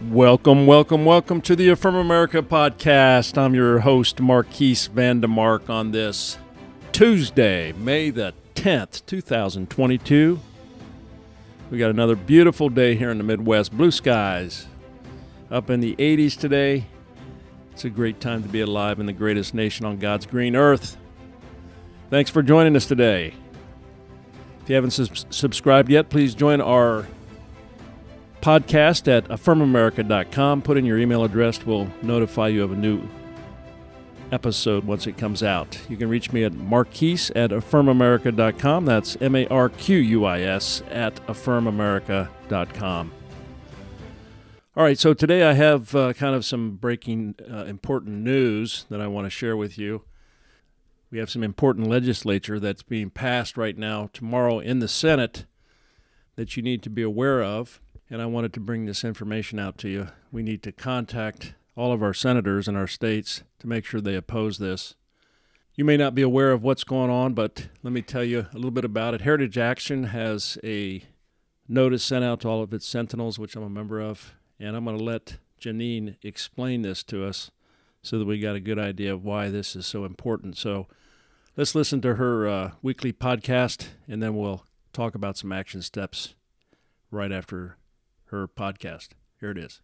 Welcome, welcome, welcome to the Affirm America podcast. I'm your host, Marquis Vandemark, on this Tuesday, May the 10th, 2022. We got another beautiful day here in the Midwest. Blue skies up in the 80s today. It's a great time to be alive in the greatest nation on God's green earth. Thanks for joining us today. If you haven't subscribed yet, please join our podcast at affirmamerica.com. Put in your email address. We'll notify you of a new episode once it comes out. You can reach me at marquis at affirmamerica.com. That's M A R Q U I S at affirmamerica.com. All right, so today I have uh, kind of some breaking uh, important news that I want to share with you. We have some important legislature that's being passed right now tomorrow in the Senate that you need to be aware of and I wanted to bring this information out to you. We need to contact all of our senators in our states to make sure they oppose this. You may not be aware of what's going on, but let me tell you a little bit about it. Heritage Action has a notice sent out to all of its sentinels, which I'm a member of, and I'm going to let Janine explain this to us so that we got a good idea of why this is so important. So let's listen to her uh, weekly podcast, and then we'll talk about some action steps right after her podcast. Here it is.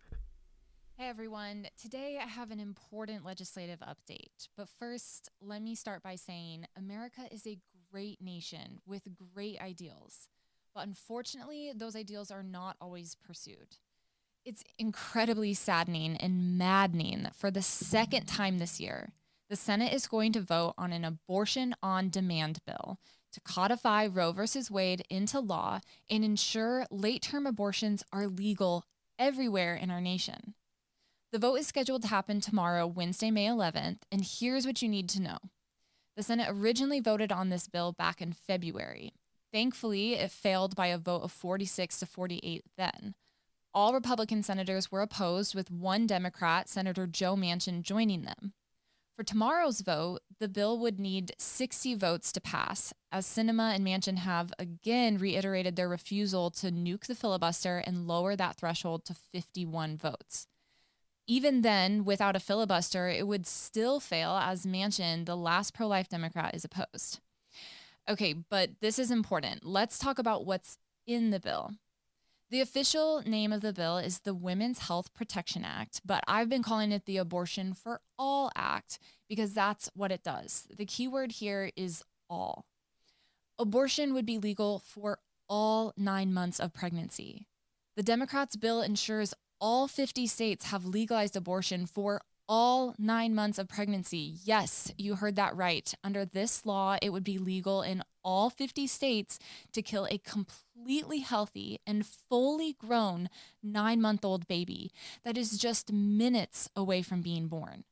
Hey everyone. Today I have an important legislative update. But first, let me start by saying America is a great nation with great ideals. But unfortunately, those ideals are not always pursued. It's incredibly saddening and maddening that for the second time this year, the Senate is going to vote on an abortion on demand bill to codify Roe v. Wade into law and ensure late term abortions are legal everywhere in our nation. The vote is scheduled to happen tomorrow, Wednesday, May 11th, and here's what you need to know. The Senate originally voted on this bill back in February. Thankfully, it failed by a vote of 46 to 48 then. All Republican senators were opposed, with one Democrat, Senator Joe Manchin, joining them. For tomorrow's vote, the bill would need 60 votes to pass, as Sinema and Manchin have again reiterated their refusal to nuke the filibuster and lower that threshold to 51 votes. Even then, without a filibuster, it would still fail, as Manchin, the last pro life Democrat, is opposed. Okay, but this is important. Let's talk about what's in the bill. The official name of the bill is the Women's Health Protection Act, but I've been calling it the Abortion for All Act because that's what it does. The key word here is all. Abortion would be legal for all nine months of pregnancy. The Democrats' bill ensures all 50 states have legalized abortion for all nine months of pregnancy. Yes, you heard that right. Under this law, it would be legal in all 50 states to kill a completely healthy and fully grown nine month old baby that is just minutes away from being born.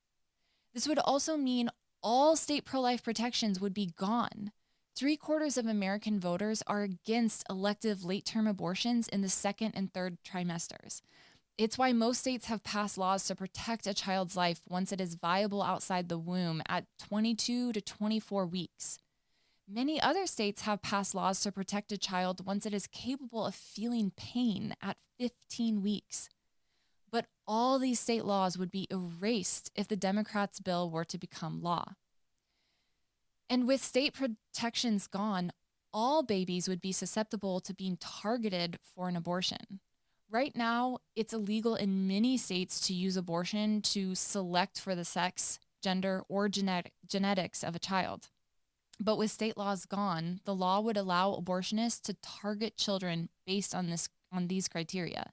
This would also mean all state pro life protections would be gone. Three quarters of American voters are against elective late term abortions in the second and third trimesters. It's why most states have passed laws to protect a child's life once it is viable outside the womb at 22 to 24 weeks. Many other states have passed laws to protect a child once it is capable of feeling pain at 15 weeks. But all these state laws would be erased if the Democrats' bill were to become law. And with state protections gone, all babies would be susceptible to being targeted for an abortion. Right now, it's illegal in many states to use abortion to select for the sex, gender, or genetic, genetics of a child. But with state laws gone, the law would allow abortionists to target children based on this on these criteria.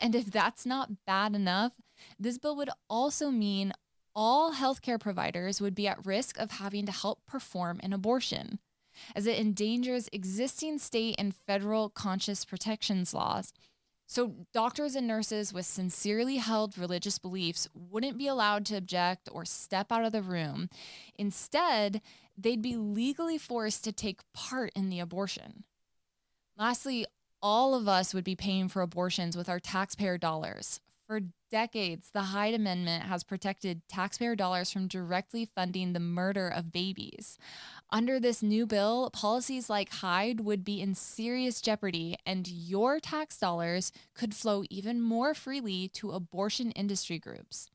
And if that's not bad enough, this bill would also mean all healthcare providers would be at risk of having to help perform an abortion, as it endangers existing state and federal conscious protections laws So, doctors and nurses with sincerely held religious beliefs wouldn't be allowed to object or step out of the room. Instead, they'd be legally forced to take part in the abortion. Lastly, all of us would be paying for abortions with our taxpayer dollars. For decades, the Hyde Amendment has protected taxpayer dollars from directly funding the murder of babies. Under this new bill, policies like Hyde would be in serious jeopardy, and your tax dollars could flow even more freely to abortion industry groups.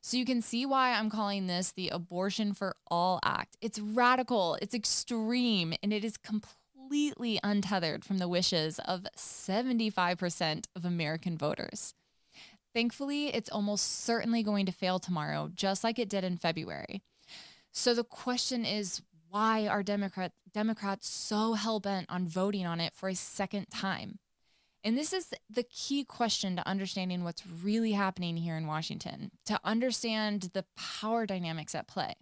So you can see why I'm calling this the Abortion for All Act. It's radical, it's extreme, and it is completely untethered from the wishes of 75% of American voters. Thankfully, it's almost certainly going to fail tomorrow, just like it did in February. So the question is why are Democrat, Democrats so hell bent on voting on it for a second time? And this is the key question to understanding what's really happening here in Washington, to understand the power dynamics at play.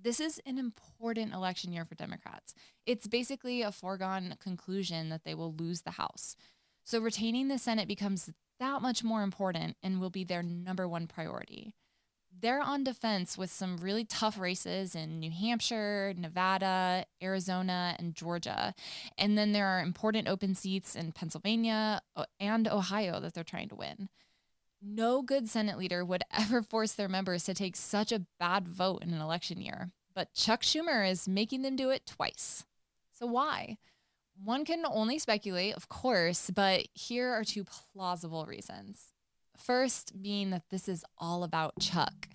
This is an important election year for Democrats. It's basically a foregone conclusion that they will lose the House. So retaining the Senate becomes that much more important and will be their number one priority. They're on defense with some really tough races in New Hampshire, Nevada, Arizona, and Georgia. And then there are important open seats in Pennsylvania and Ohio that they're trying to win. No good Senate leader would ever force their members to take such a bad vote in an election year. But Chuck Schumer is making them do it twice. So why? One can only speculate, of course, but here are two plausible reasons. First, being that this is all about Chuck.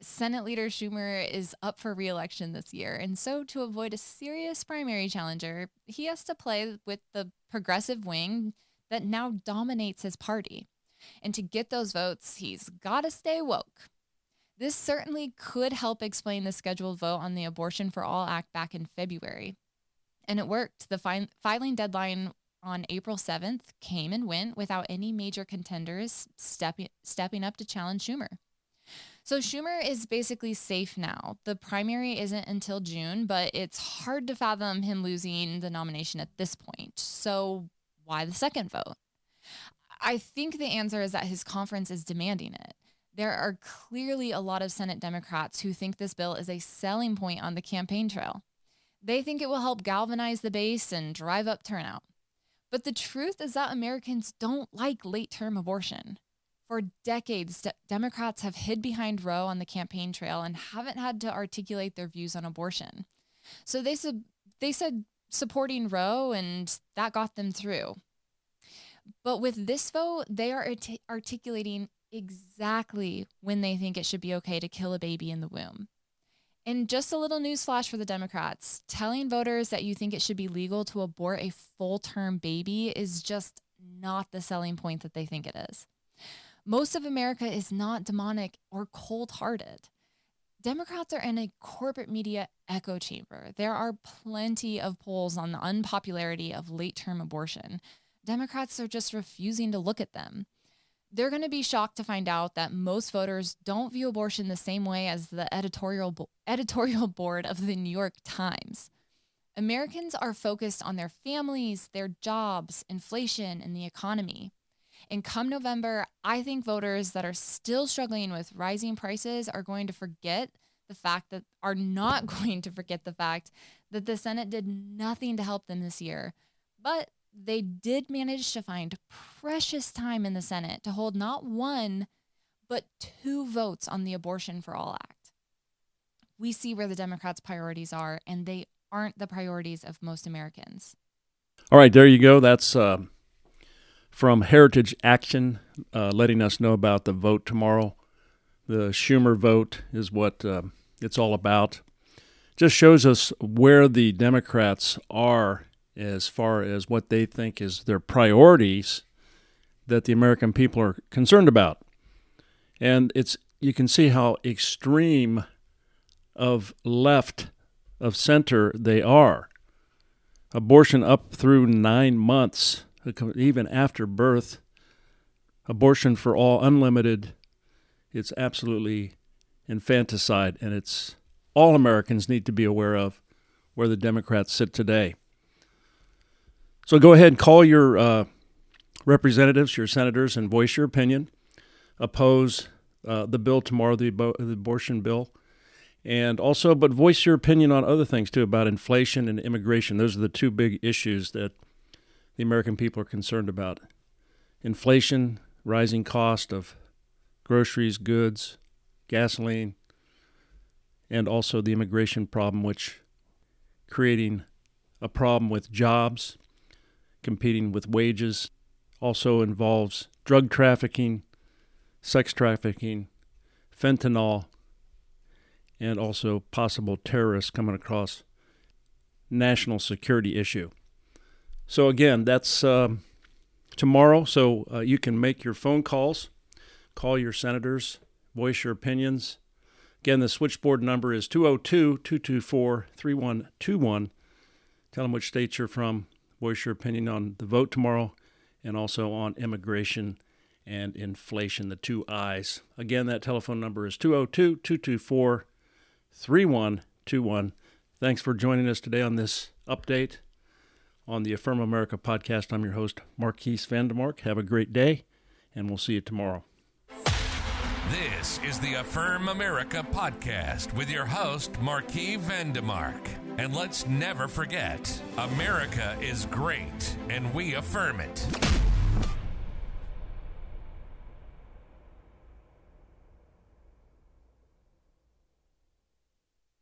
Senate Leader Schumer is up for reelection this year, and so to avoid a serious primary challenger, he has to play with the progressive wing that now dominates his party. And to get those votes, he's got to stay woke. This certainly could help explain the scheduled vote on the Abortion for All Act back in February. And it worked. The fi- filing deadline on April 7th came and went without any major contenders stepping, stepping up to challenge Schumer. So Schumer is basically safe now. The primary isn't until June, but it's hard to fathom him losing the nomination at this point. So why the second vote? I think the answer is that his conference is demanding it. There are clearly a lot of Senate Democrats who think this bill is a selling point on the campaign trail. They think it will help galvanize the base and drive up turnout. But the truth is that Americans don't like late term abortion. For decades, de- Democrats have hid behind Roe on the campaign trail and haven't had to articulate their views on abortion. So they, sub- they said supporting Roe, and that got them through. But with this vote, they are art- articulating exactly when they think it should be okay to kill a baby in the womb. And just a little news flash for the Democrats telling voters that you think it should be legal to abort a full term baby is just not the selling point that they think it is. Most of America is not demonic or cold hearted. Democrats are in a corporate media echo chamber. There are plenty of polls on the unpopularity of late term abortion. Democrats are just refusing to look at them they're going to be shocked to find out that most voters don't view abortion the same way as the editorial bo- editorial board of the New York Times. Americans are focused on their families, their jobs, inflation, and the economy. And come November, I think voters that are still struggling with rising prices are going to forget the fact that are not going to forget the fact that the Senate did nothing to help them this year. But they did manage to find precious time in the Senate to hold not one, but two votes on the Abortion for All Act. We see where the Democrats' priorities are, and they aren't the priorities of most Americans. All right, there you go. That's uh, from Heritage Action, uh, letting us know about the vote tomorrow. The Schumer vote is what uh, it's all about. Just shows us where the Democrats are as far as what they think is their priorities that the American people are concerned about. And it's you can see how extreme of left of center they are. Abortion up through 9 months even after birth. Abortion for all unlimited. It's absolutely infanticide and it's all Americans need to be aware of where the Democrats sit today. So go ahead and call your uh, representatives, your senators, and voice your opinion. Oppose uh, the bill tomorrow, the, abo- the abortion bill. And also, but voice your opinion on other things too about inflation and immigration. Those are the two big issues that the American people are concerned about inflation, rising cost of groceries, goods, gasoline, and also the immigration problem, which creating a problem with jobs, competing with wages, also involves drug trafficking, sex trafficking, fentanyl, and also possible terrorists coming across national security issue. So again, that's um, tomorrow. So uh, you can make your phone calls, call your senators, voice your opinions. Again, the switchboard number is 202 224 3121. Tell them which state you're from, voice your opinion on the vote tomorrow, and also on immigration and inflation, the two I's. Again, that telephone number is 202 224 3121. Thanks for joining us today on this update on the Affirm America podcast. I'm your host, Marquis Vandemark. Have a great day, and we'll see you tomorrow. This is the Affirm America podcast with your host, Marquis Vandemark. And let's never forget America is great, and we affirm it.